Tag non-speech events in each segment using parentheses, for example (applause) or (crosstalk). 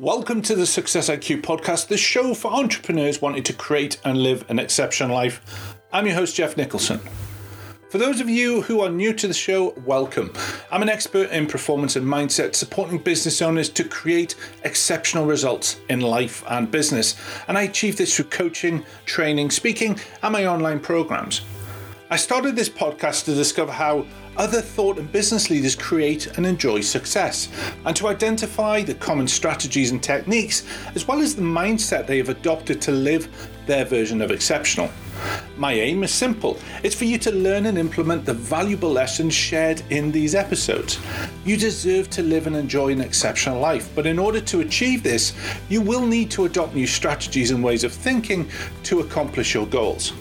Welcome to the Success IQ podcast, the show for entrepreneurs wanting to create and live an exceptional life. I'm your host, Jeff Nicholson. For those of you who are new to the show, welcome. I'm an expert in performance and mindset, supporting business owners to create exceptional results in life and business. And I achieve this through coaching, training, speaking, and my online programs. I started this podcast to discover how other thought and business leaders create and enjoy success, and to identify the common strategies and techniques, as well as the mindset they have adopted to live their version of exceptional. My aim is simple it's for you to learn and implement the valuable lessons shared in these episodes. You deserve to live and enjoy an exceptional life, but in order to achieve this, you will need to adopt new strategies and ways of thinking to accomplish your goals.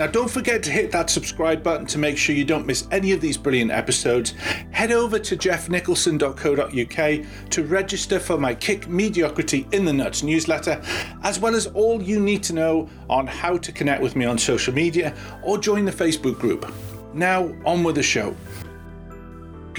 Now, don't forget to hit that subscribe button to make sure you don't miss any of these brilliant episodes. Head over to jeffnicholson.co.uk to register for my Kick Mediocrity in the Nuts newsletter, as well as all you need to know on how to connect with me on social media or join the Facebook group. Now, on with the show.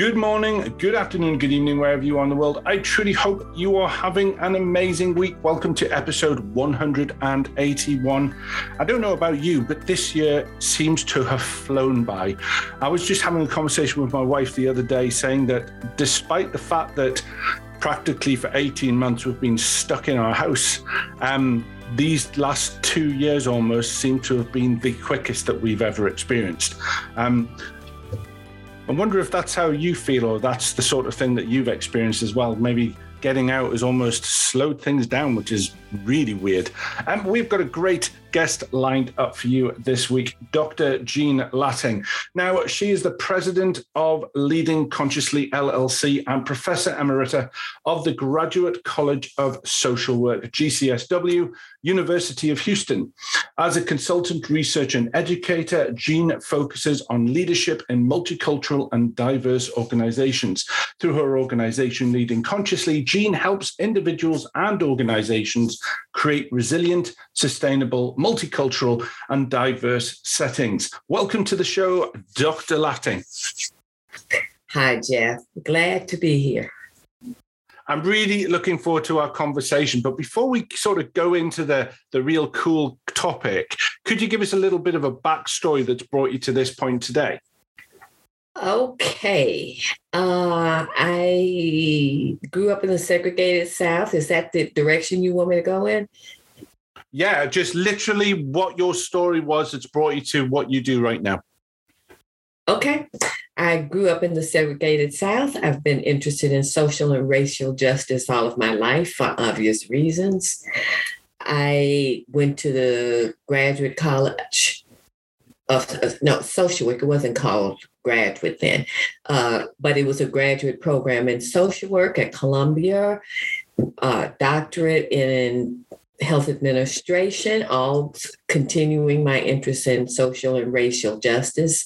Good morning, good afternoon, good evening, wherever you are in the world. I truly hope you are having an amazing week. Welcome to episode 181. I don't know about you, but this year seems to have flown by. I was just having a conversation with my wife the other day saying that despite the fact that practically for 18 months we've been stuck in our house, um, these last two years almost seem to have been the quickest that we've ever experienced. Um, I wonder if that's how you feel, or that's the sort of thing that you've experienced as well. Maybe getting out has almost slowed things down, which is really weird. And um, we've got a great guest lined up for you this week, Dr. Jean Latting. Now, she is the president of Leading Consciously LLC and professor emerita of the Graduate College of Social Work, GCSW, University of Houston. As a consultant, researcher, and educator, Jean focuses on leadership in multicultural and diverse organizations. Through her organization, Leading Consciously, Jean helps individuals and organizations create resilient, sustainable, multicultural, and diverse settings. Welcome to the show, Dr. Latting. Hi, Jeff. Glad to be here. I'm really looking forward to our conversation. But before we sort of go into the, the real cool topic, could you give us a little bit of a backstory that's brought you to this point today? Okay. Uh, I grew up in the segregated South. Is that the direction you want me to go in? Yeah, just literally what your story was that's brought you to what you do right now. Okay. I grew up in the segregated South. I've been interested in social and racial justice all of my life for obvious reasons. I went to the graduate college no, social work. It wasn't called graduate then, uh, but it was a graduate program in social work at Columbia, uh, doctorate in health administration, all continuing my interest in social and racial justice.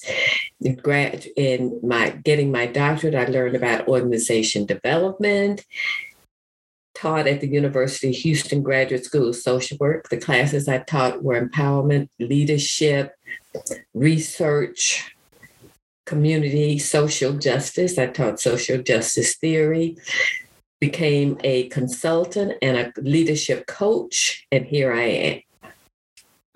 Grad In my getting my doctorate, I learned about organization development. Taught at the University of Houston Graduate School of Social Work. The classes I taught were empowerment, leadership, research, community social justice. I taught social justice theory, became a consultant and a leadership coach, and here I am.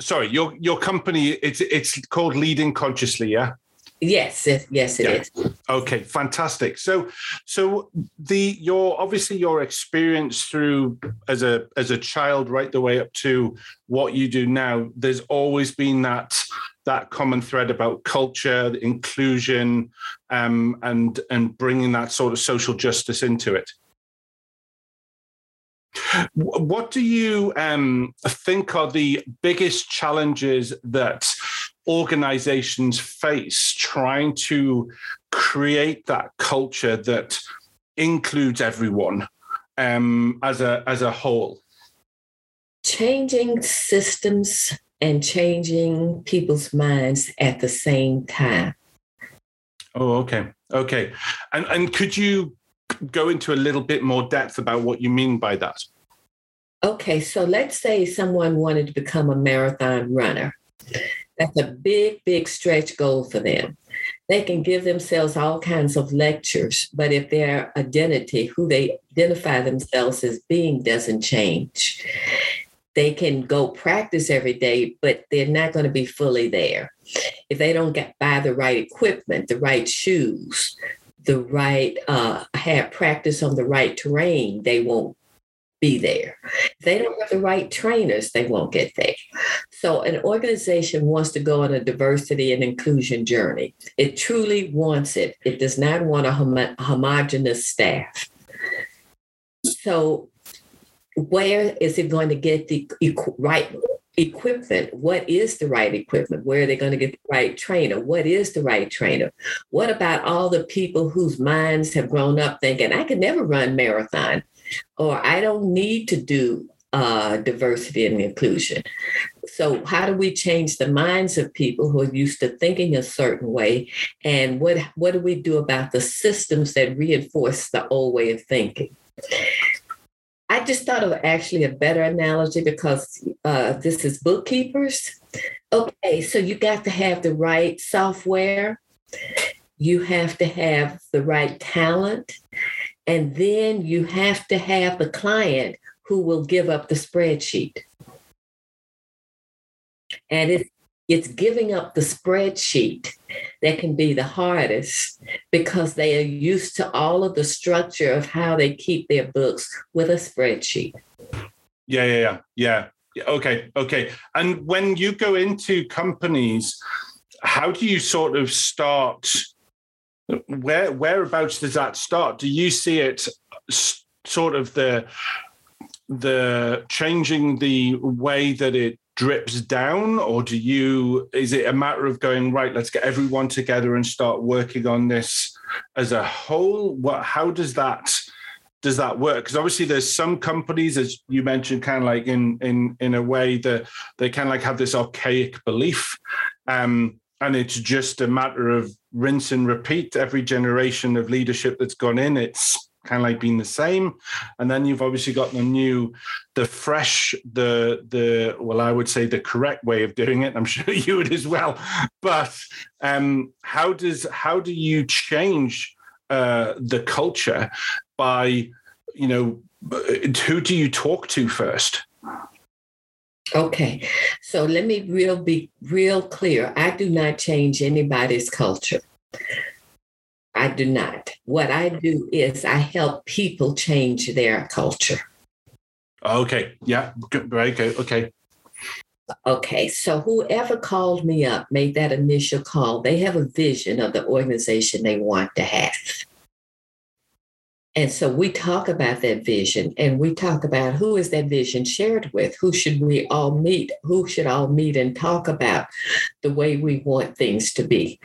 Sorry, your your company it's it's called Leading Consciously, yeah. Yes, it, yes, it yeah. is. Okay, fantastic. So, so the your obviously your experience through as a as a child right the way up to what you do now. There's always been that that common thread about culture, inclusion, um, and and bringing that sort of social justice into it. What do you um, think are the biggest challenges that organizations face trying to create that culture that includes everyone um, as a as a whole? Changing systems and changing people's minds at the same time. Oh, okay. Okay. And and could you go into a little bit more depth about what you mean by that? Okay, so let's say someone wanted to become a marathon runner. That's a big, big stretch goal for them. They can give themselves all kinds of lectures, but if their identity, who they identify themselves as being, doesn't change, they can go practice every day, but they're not going to be fully there. If they don't get buy the right equipment, the right shoes, the right uh, have practice on the right terrain, they won't be there. If they don't have the right trainers, they won't get there. So, an organization wants to go on a diversity and inclusion journey. It truly wants it. It does not want a hom- homogenous staff. So, where is it going to get the right equipment? What is the right equipment? Where are they going to get the right trainer? What is the right trainer? What about all the people whose minds have grown up thinking, I could never run marathon? Or I don't need to do uh, diversity and inclusion. So, how do we change the minds of people who are used to thinking a certain way? And what, what do we do about the systems that reinforce the old way of thinking? I just thought of actually a better analogy because uh, this is bookkeepers. Okay, so you got to have the right software, you have to have the right talent, and then you have to have the client who will give up the spreadsheet. And it's, it's giving up the spreadsheet that can be the hardest because they are used to all of the structure of how they keep their books with a spreadsheet. Yeah, yeah, yeah. Yeah. Okay, okay. And when you go into companies, how do you sort of start where whereabouts does that start? Do you see it sort of the the changing the way that it drips down or do you is it a matter of going right let's get everyone together and start working on this as a whole what how does that does that work? Because obviously there's some companies as you mentioned kind of like in in in a way that they kind of like have this archaic belief. Um and it's just a matter of rinse and repeat every generation of leadership that's gone in. It's kind of like been the same. And then you've obviously got the new the fresh the the well i would say the correct way of doing it. I'm (laughs) sure you would as well. But um how does how do you change uh the culture by you know who do you talk to first Okay, so let me real be real clear. I do not change anybody's culture. I do not. What I do is I help people change their culture. Okay. Yeah. Very good. Okay. Okay. So whoever called me up, made that initial call, they have a vision of the organization they want to have. And so we talk about that vision and we talk about who is that vision shared with? Who should we all meet? Who should all meet and talk about the way we want things to be?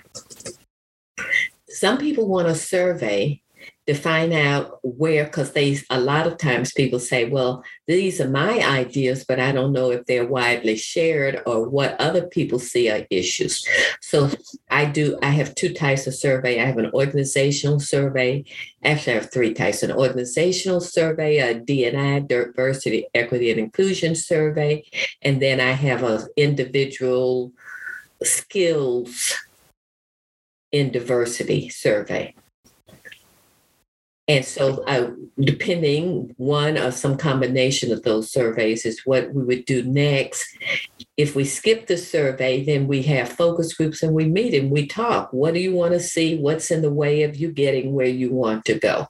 Some people want a survey to find out where, because they a lot of times people say, well, these are my ideas, but I don't know if they're widely shared or what other people see are issues. So I do, I have two types of survey. I have an organizational survey. Actually, I have three types an organizational survey, a DNI, diversity, equity, and inclusion survey, and then I have an individual skills in diversity survey. And so, uh, depending one of some combination of those surveys is what we would do next. If we skip the survey, then we have focus groups and we meet and we talk. What do you want to see? What's in the way of you getting where you want to go?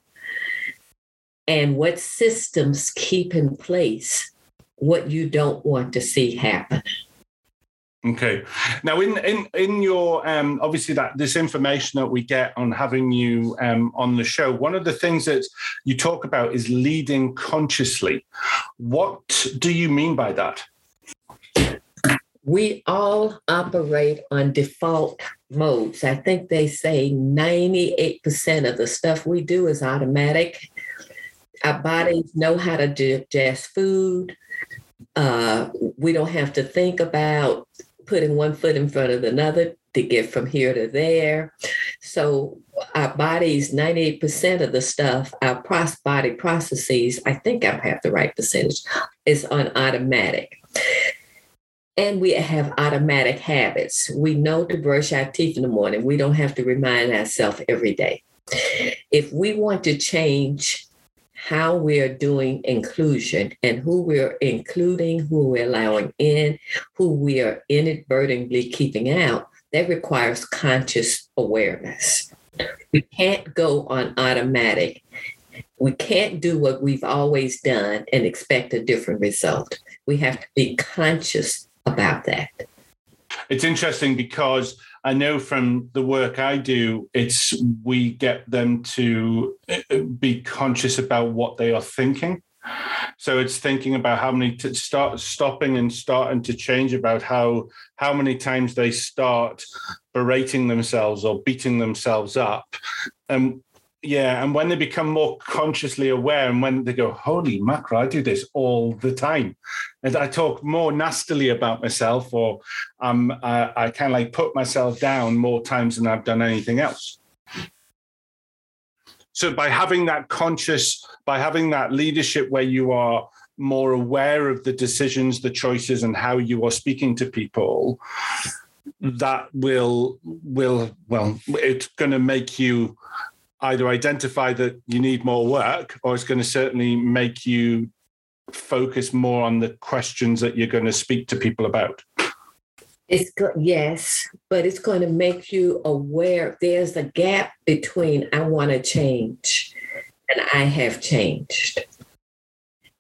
And what systems keep in place what you don't want to see happen? Okay. Now, in in in your um, obviously that this information that we get on having you um, on the show, one of the things that you talk about is leading consciously. What do you mean by that? We all operate on default modes. I think they say 98% of the stuff we do is automatic. Our bodies know how to digest food. Uh, we don't have to think about putting one foot in front of another to get from here to there. So our bodies, 98% of the stuff, our body processes, I think I have the right percentage, is on automatic. and we have automatic habits. We know to brush our teeth in the morning. We don't have to remind ourselves every day. If we want to change how we are doing inclusion and who we're including, who we're allowing in, who we are inadvertently keeping out, that requires conscious awareness. We can't go on automatic. We can't do what we've always done and expect a different result. We have to be conscious about that. It's interesting because I know from the work I do, it's we get them to uh, be conscious about what they are thinking. So it's thinking about how many to start stopping and starting to change about how how many times they start berating themselves or beating themselves up, and yeah, and when they become more consciously aware, and when they go, "Holy mackerel, I do this all the time," and I talk more nastily about myself, or um, I, I kind of like put myself down more times than I've done anything else. So by having that conscious, by having that leadership where you are more aware of the decisions, the choices, and how you are speaking to people, that will will well, it's going to make you either identify that you need more work or it's going to certainly make you focus more on the questions that you're going to speak to people about. It's yes but it's going to make you aware there's a gap between i want to change and i have changed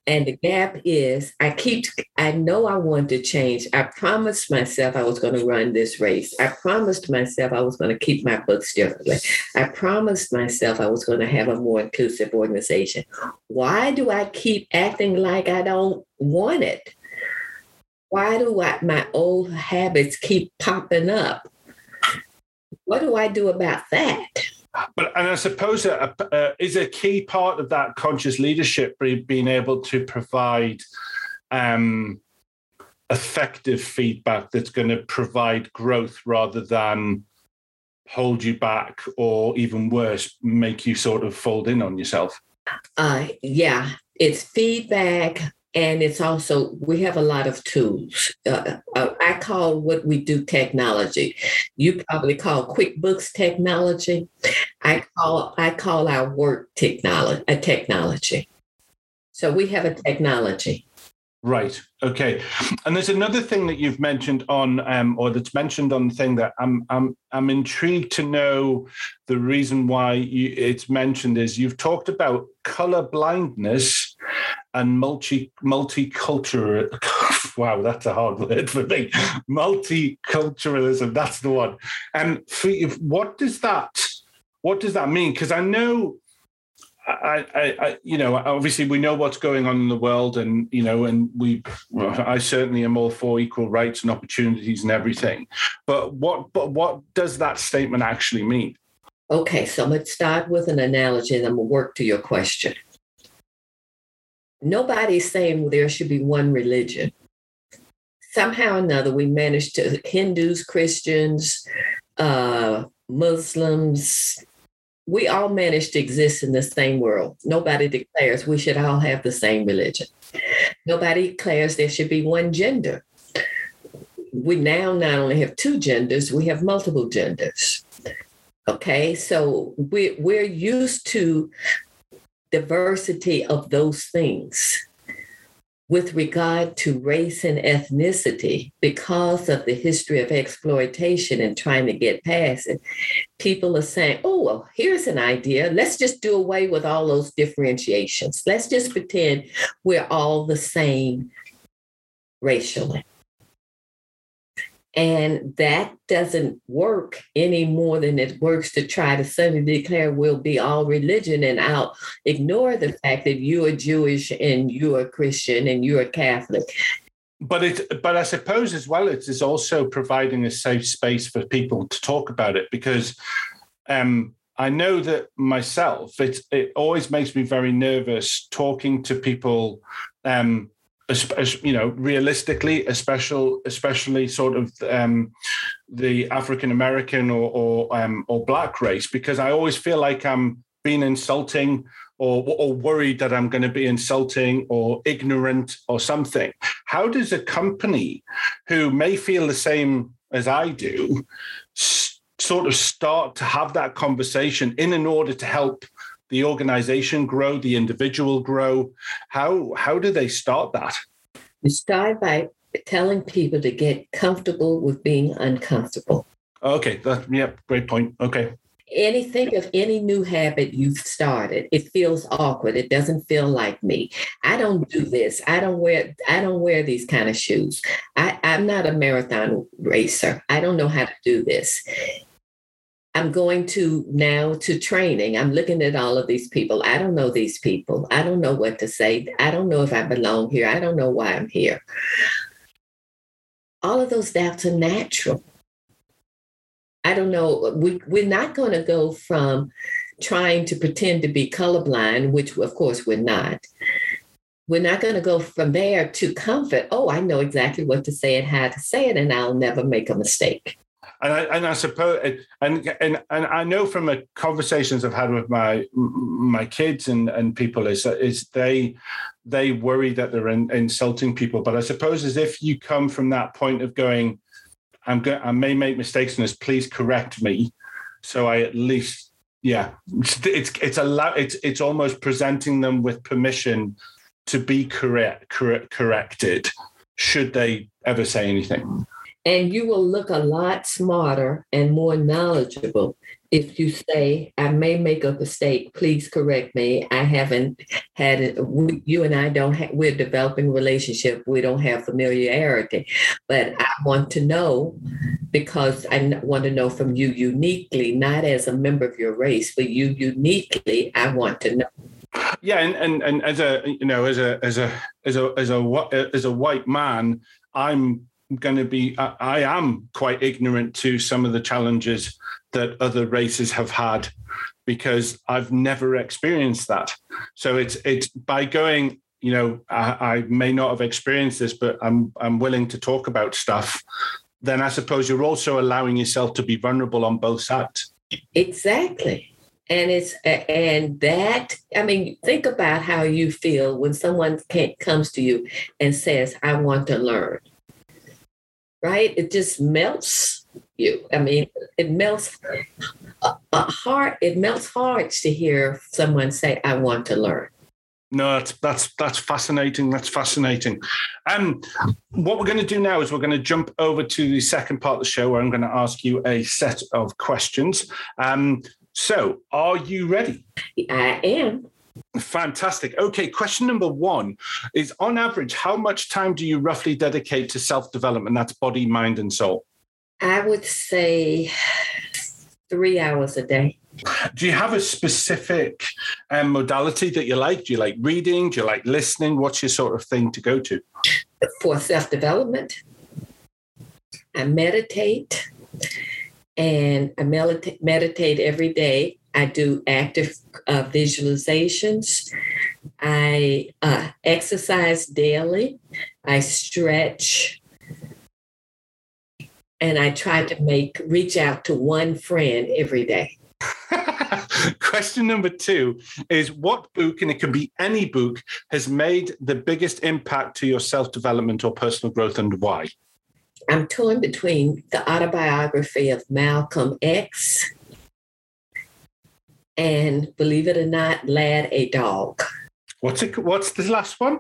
and the gap is I keep, I know I want to change. I promised myself I was going to run this race. I promised myself I was going to keep my books differently. I promised myself I was going to have a more inclusive organization. Why do I keep acting like I don't want it? Why do I, my old habits keep popping up? What do I do about that? But and I suppose a, a, is a key part of that conscious leadership being able to provide um, effective feedback that's going to provide growth rather than hold you back or even worse, make you sort of fold in on yourself. Uh, yeah, it's feedback and it's also we have a lot of tools. Uh, uh, i call what we do technology. You probably call quickbooks technology. I call i call our work technology a technology. So we have a technology. Right. Okay. And there's another thing that you've mentioned on, um, or that's mentioned on the thing that I'm, I'm, I'm intrigued to know the reason why you, it's mentioned is you've talked about color blindness and multi multicultural. (laughs) wow, that's a hard word for me. Multiculturalism. That's the one. And what does that? What does that mean? Because I know I, I, I, you know, obviously we know what's going on in the world, and you know, and we, I certainly am all for equal rights and opportunities and everything. But what, but what does that statement actually mean? Okay, so let's start with an analogy, and I'm gonna work to your question. Nobody's saying there should be one religion. Somehow or another, we managed to Hindus, Christians, uh, Muslims, we all manage to exist in the same world. Nobody declares we should all have the same religion. Nobody declares there should be one gender. We now not only have two genders, we have multiple genders. Okay, so we're, we're used to diversity of those things with regard to race and ethnicity, because of the history of exploitation and trying to get past it, people are saying, oh, well, here's an idea. Let's just do away with all those differentiations. Let's just pretend we're all the same racially. And that doesn't work any more than it works to try to suddenly declare we'll be all religion and I'll ignore the fact that you are Jewish and you are Christian and you're Catholic. But it, but I suppose as well, it is also providing a safe space for people to talk about it because um, I know that myself, it it always makes me very nervous talking to people um, you know, realistically, especially especially sort of um, the African American or or, um, or black race, because I always feel like I'm being insulting or or worried that I'm going to be insulting or ignorant or something. how does a company who may feel the same as I do sort of start to have that conversation in an order to help the organization grow, the individual grow? How how do they start that? You start by telling people to get comfortable with being uncomfortable. Okay, that yeah, great point. Okay. Anything of any new habit you've started, it feels awkward. It doesn't feel like me. I don't do this. I don't wear I don't wear these kind of shoes. I, I'm not a marathon racer. I don't know how to do this. I'm going to now to training. I'm looking at all of these people. I don't know these people. I don't know what to say. I don't know if I belong here. I don't know why I'm here. All of those doubts are natural. I don't know. We, we're not going to go from trying to pretend to be colorblind, which of course we're not. We're not going to go from there to comfort. Oh, I know exactly what to say and how to say it, and I'll never make a mistake. And I, and I suppose, and, and and I know from the conversations I've had with my my kids and, and people is is they they worry that they're in, insulting people. But I suppose as if you come from that point of going, I'm going, I may make mistakes in this. Please correct me, so I at least, yeah, it's it's it's a it's it's almost presenting them with permission to be correct, correct corrected should they ever say anything. And you will look a lot smarter and more knowledgeable if you say, I may make a mistake, please correct me. I haven't had it. You and I don't have, we're developing relationship. We don't have familiarity, but I want to know because I want to know from you uniquely, not as a member of your race, but you uniquely, I want to know. Yeah. And, and, and as a, you know, as a, as a, as a, as a, as a white man, I'm going to be I, I am quite ignorant to some of the challenges that other races have had because I've never experienced that. So it's it's by going, you know, I, I, may not have experienced this, but I'm I'm willing to talk about stuff. Then I suppose you're also allowing yourself to be vulnerable on both sides. Exactly. And it's and that I mean, think about how you feel when someone comes to you and says, "I want to learn." Right? It just melts you. I mean, it melts a, a heart. It melts hearts to hear someone say, "I want to learn." No, that's that's that's fascinating. That's fascinating. Um, what we're going to do now is we're going to jump over to the second part of the show where I'm going to ask you a set of questions. Um, so, are you ready? I am. Fantastic. Okay, question number one is on average, how much time do you roughly dedicate to self development? That's body, mind, and soul. I would say three hours a day. Do you have a specific um, modality that you like? Do you like reading? Do you like listening? What's your sort of thing to go to? For self development, I meditate and I meditate, meditate every day. I do active uh, visualizations. I uh, exercise daily. I stretch. And I try to make reach out to one friend every day. (laughs) Question number two is what book, and it can be any book, has made the biggest impact to your self development or personal growth and why? I'm torn between the autobiography of Malcolm X and believe it or not, Lad a Dog. What's it? What's the last one?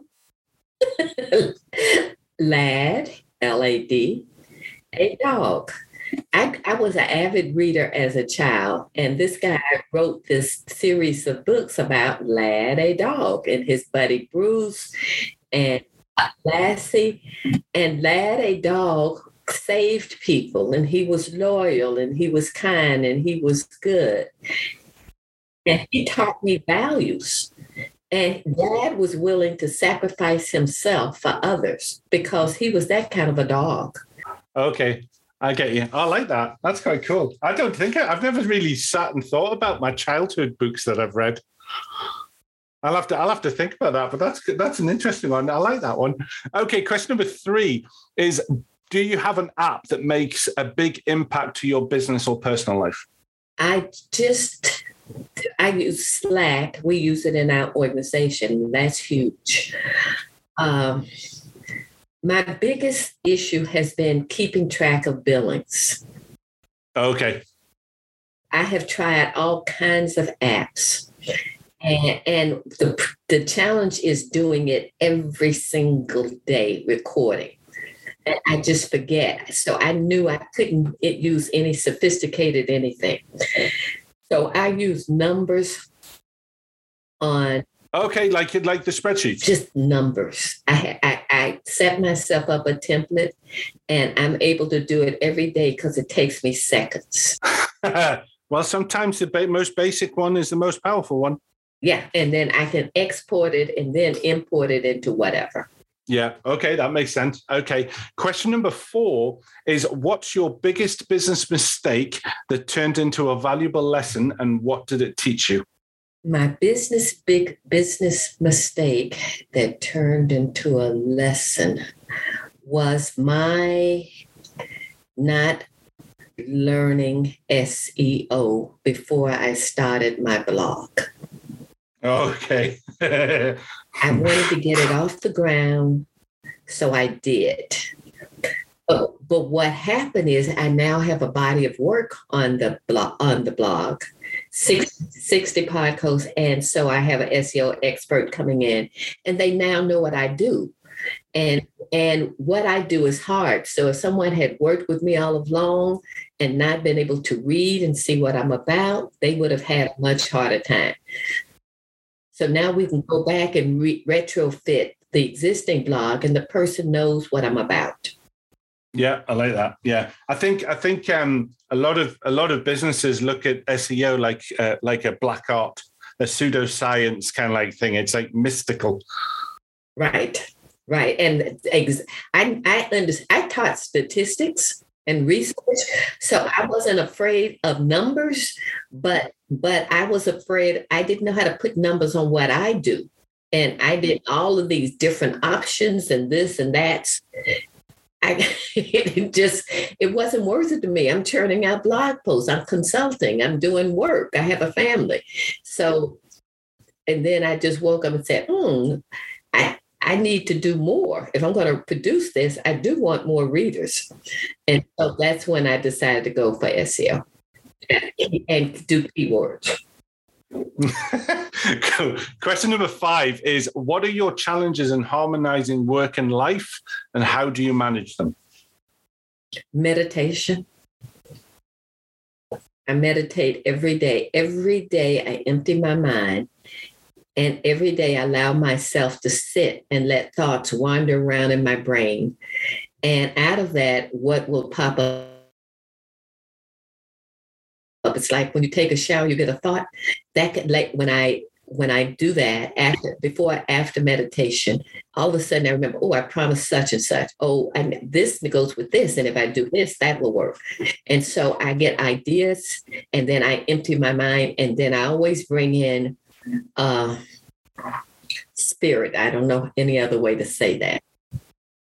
(laughs) Lad, L A D, a dog. I, I was an avid reader as a child, and this guy wrote this series of books about Lad, a dog, and his buddy Bruce and Lassie. And Lad, a dog, saved people, and he was loyal, and he was kind, and he was good. And he taught me values. And Lad was willing to sacrifice himself for others because he was that kind of a dog. Okay. I get you. I like that. That's quite cool. I don't think I, I've never really sat and thought about my childhood books that I've read. I'll have to I'll have to think about that, but that's that's an interesting one. I like that one. Okay, question number three is do you have an app that makes a big impact to your business or personal life? I just I use Slack. We use it in our organization. That's huge. Um, My biggest issue has been keeping track of billings. Okay. I have tried all kinds of apps. And, and the, the challenge is doing it every single day, recording. And I just forget. So I knew I couldn't use any sophisticated anything. So I use numbers on Okay, like like the spreadsheet. Just numbers. I, I, I set myself up a template, and I'm able to do it every day because it takes me seconds. (laughs) well, sometimes the ba- most basic one is the most powerful one. Yeah, and then I can export it and then import it into whatever. Yeah. Okay, that makes sense. Okay. Question number four is What's your biggest business mistake that turned into a valuable lesson and what did it teach you? my business big business mistake that turned into a lesson was my not learning SEO before I started my blog. Okay. I wanted to get it off the ground, so I did. But, but what happened is I now have a body of work on the blog on the blog 60, 60 podcasts. And so I have an SEO expert coming in, and they now know what I do. And and what I do is hard. So if someone had worked with me all along and not been able to read and see what I'm about, they would have had a much harder time. So now we can go back and re- retrofit the existing blog, and the person knows what I'm about. Yeah, I like that. Yeah, I think I think um, a lot of a lot of businesses look at SEO like uh, like a black art, a pseudoscience kind of like thing. It's like mystical. Right, right, and ex- I I understand. I taught statistics and research, so I wasn't afraid of numbers, but but I was afraid. I didn't know how to put numbers on what I do, and I did all of these different options and this and that I, (laughs) it just it wasn't worth it to me. I'm churning out blog posts. I'm consulting. I'm doing work. I have a family. So, and then I just woke up and said, "Hmm, I I need to do more. If I'm going to produce this, I do want more readers." And so that's when I decided to go for SEO and do keywords. (laughs) Question number five is What are your challenges in harmonizing work and life, and how do you manage them? Meditation. I meditate every day. Every day I empty my mind. And every day I allow myself to sit and let thoughts wander around in my brain. And out of that, what will pop up it's like when you take a shower, you get a thought. That could, like when I when I do that after before after meditation, all of a sudden I remember, oh, I promised such and such. Oh, and this goes with this, and if I do this, that will work. And so I get ideas, and then I empty my mind, and then I always bring in uh, spirit. I don't know any other way to say that.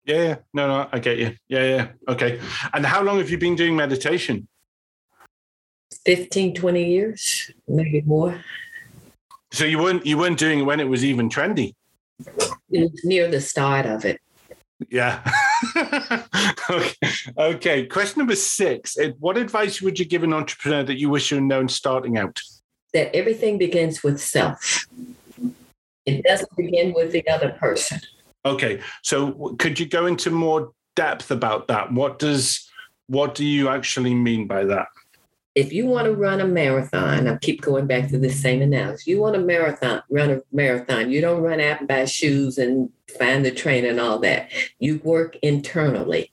Yeah, no, no, I get you. Yeah, yeah, okay. And how long have you been doing meditation? 15, 20 years, maybe more. So you weren't you weren't doing it when it was even trendy. It was near the start of it. Yeah. (laughs) okay. okay. Question number six. What advice would you give an entrepreneur that you wish you had known starting out? That everything begins with self. It doesn't begin with the other person. Okay. So could you go into more depth about that? What does what do you actually mean by that? if you want to run a marathon, I keep going back to the same analogy. You want a marathon, run a marathon. You don't run out and buy shoes and find the trainer and all that. You work internally.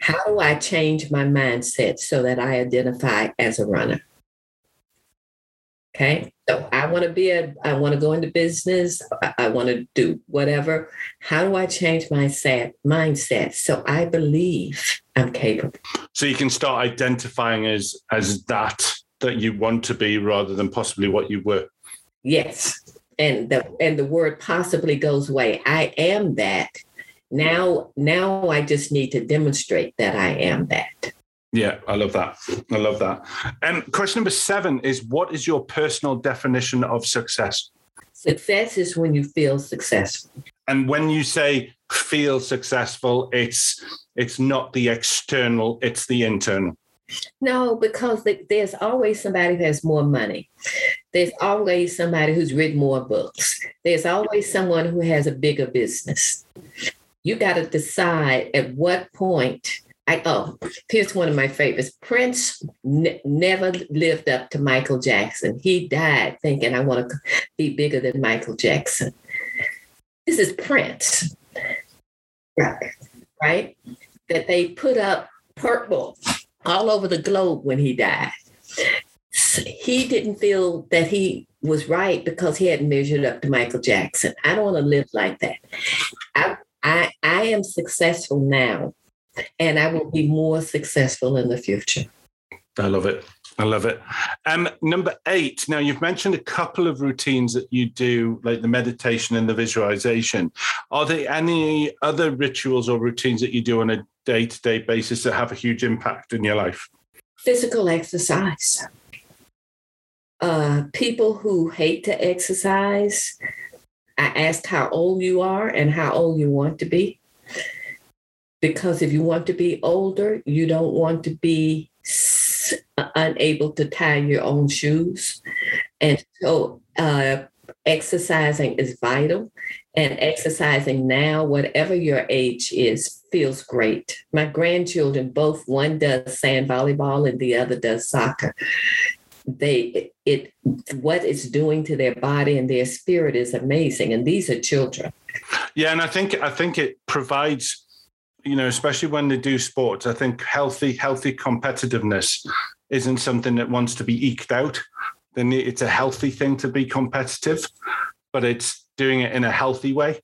How do I change my mindset so that I identify as a runner? Okay. So I want to be a, I want to go into business. I, I want to do whatever. How do I change my set, mindset so I believe I'm capable? So you can start identifying as as that that you want to be rather than possibly what you were. Yes. And the and the word possibly goes away. I am that. Now now I just need to demonstrate that I am that. Yeah, I love that. I love that. And um, question number seven is what is your personal definition of success? Success is when you feel successful. And when you say feel successful, it's it's not the external, it's the internal. No, because there's always somebody who has more money. There's always somebody who's written more books. There's always someone who has a bigger business. You got to decide at what point. I oh, here's one of my favorites. Prince n- never lived up to Michael Jackson. He died thinking, "I want to be bigger than Michael Jackson." This is Prince, right? Right? That they put up purple all over the globe when he died. He didn't feel that he was right because he hadn't measured up to Michael Jackson. I don't want to live like that. I, I, I am successful now, and I will be more successful in the future. I love it. I love it. Um, number eight. Now you've mentioned a couple of routines that you do, like the meditation and the visualization. Are there any other rituals or routines that you do on a day-to-day basis that have a huge impact in your life? Physical exercise. Uh, people who hate to exercise, I asked how old you are and how old you want to be. Because if you want to be older, you don't want to be unable to tie your own shoes. And so uh, exercising is vital. And exercising now, whatever your age is, feels great. My grandchildren, both one does sand volleyball and the other does soccer. They it what it's doing to their body and their spirit is amazing. And these are children. Yeah, and I think I think it provides you know, especially when they do sports, I think healthy, healthy competitiveness isn't something that wants to be eked out. Then it's a healthy thing to be competitive, but it's doing it in a healthy way.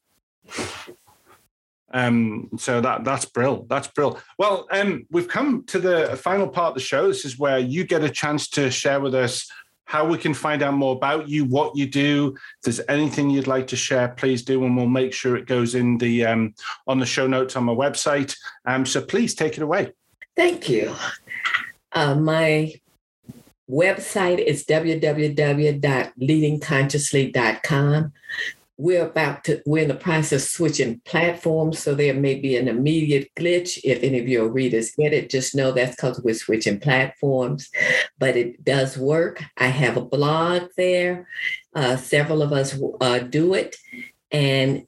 Um, so that that's brill. That's brill. Well, um, we've come to the final part of the show. This is where you get a chance to share with us how we can find out more about you, what you do. If there's anything you'd like to share, please do, and we'll make sure it goes in the um, on the show notes on my website. Um, so please take it away. Thank you. Uh, my website is www.leadingconsciously.com we're about to we're in the process of switching platforms so there may be an immediate glitch if any of your readers get it. Just know that's because we're switching platforms but it does work. I have a blog there. Uh, several of us uh, do it and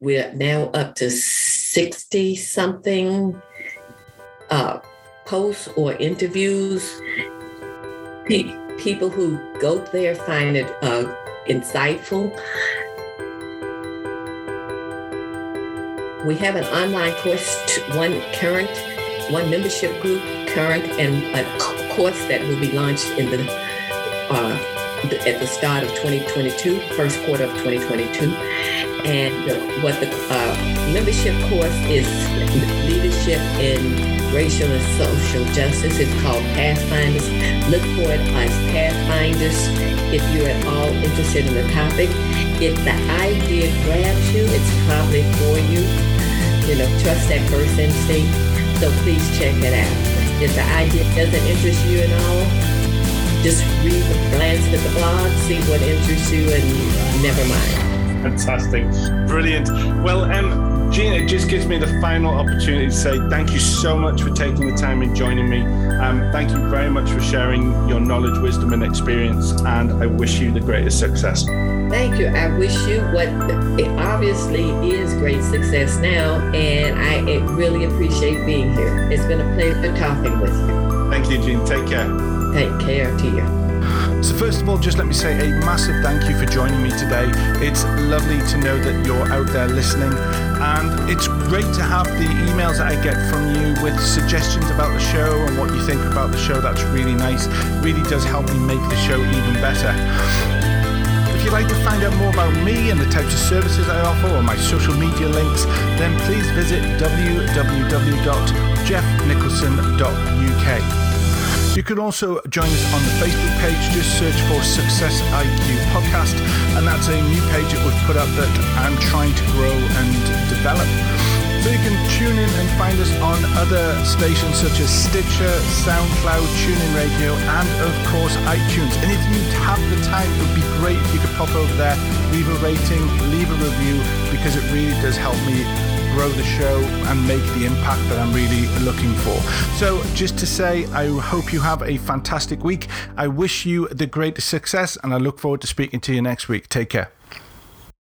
we're now up to 60 something uh, posts or interviews. People who go there find it uh, insightful We have an online course, one current, one membership group, current, and a course that will be launched in the uh, at the start of 2022, first quarter of 2022. And what the uh, membership course is leadership in racial and social justice. It's called Pathfinders. Look for it as Pathfinders if you're at all interested in the topic. If the idea grabs you, it's probably for you you know, trust that first instinct. So please check it out. If the idea doesn't interest you at all, just read, glance at the blog, see what interests you, and never mind. Fantastic. Brilliant. Well, um, Gina, it just gives me the final opportunity to say thank you so much for taking the time and joining me. Um, thank you very much for sharing your knowledge, wisdom, and experience. And I wish you the greatest success. Thank you. I wish you what it obviously is great success now, and I really appreciate being here. It's been a pleasure talking with you. Thank you, Jean. Take care. Take care to you. So, first of all, just let me say a massive thank you for joining me today. It's lovely to know that you're out there listening, and it's great to have the emails that I get from you with suggestions about the show and what you think about the show. That's really nice. really does help me make the show even better. If you'd like to find out more about me and the types of services I offer or my social media links, then please visit www.jeffnicholson.uk. You can also join us on the Facebook page. Just search for Success IQ Podcast, and that's a new page that we've put up that I'm trying to grow and develop. So you can tune in and find us on other stations such as Stitcher, SoundCloud, TuneIn Radio, and of course iTunes. And if you have the time, it would be great if you could pop over there, leave a rating, leave a review, because it really does help me grow the show and make the impact that I'm really looking for. So, just to say, I hope you have a fantastic week. I wish you the greatest success, and I look forward to speaking to you next week. Take care.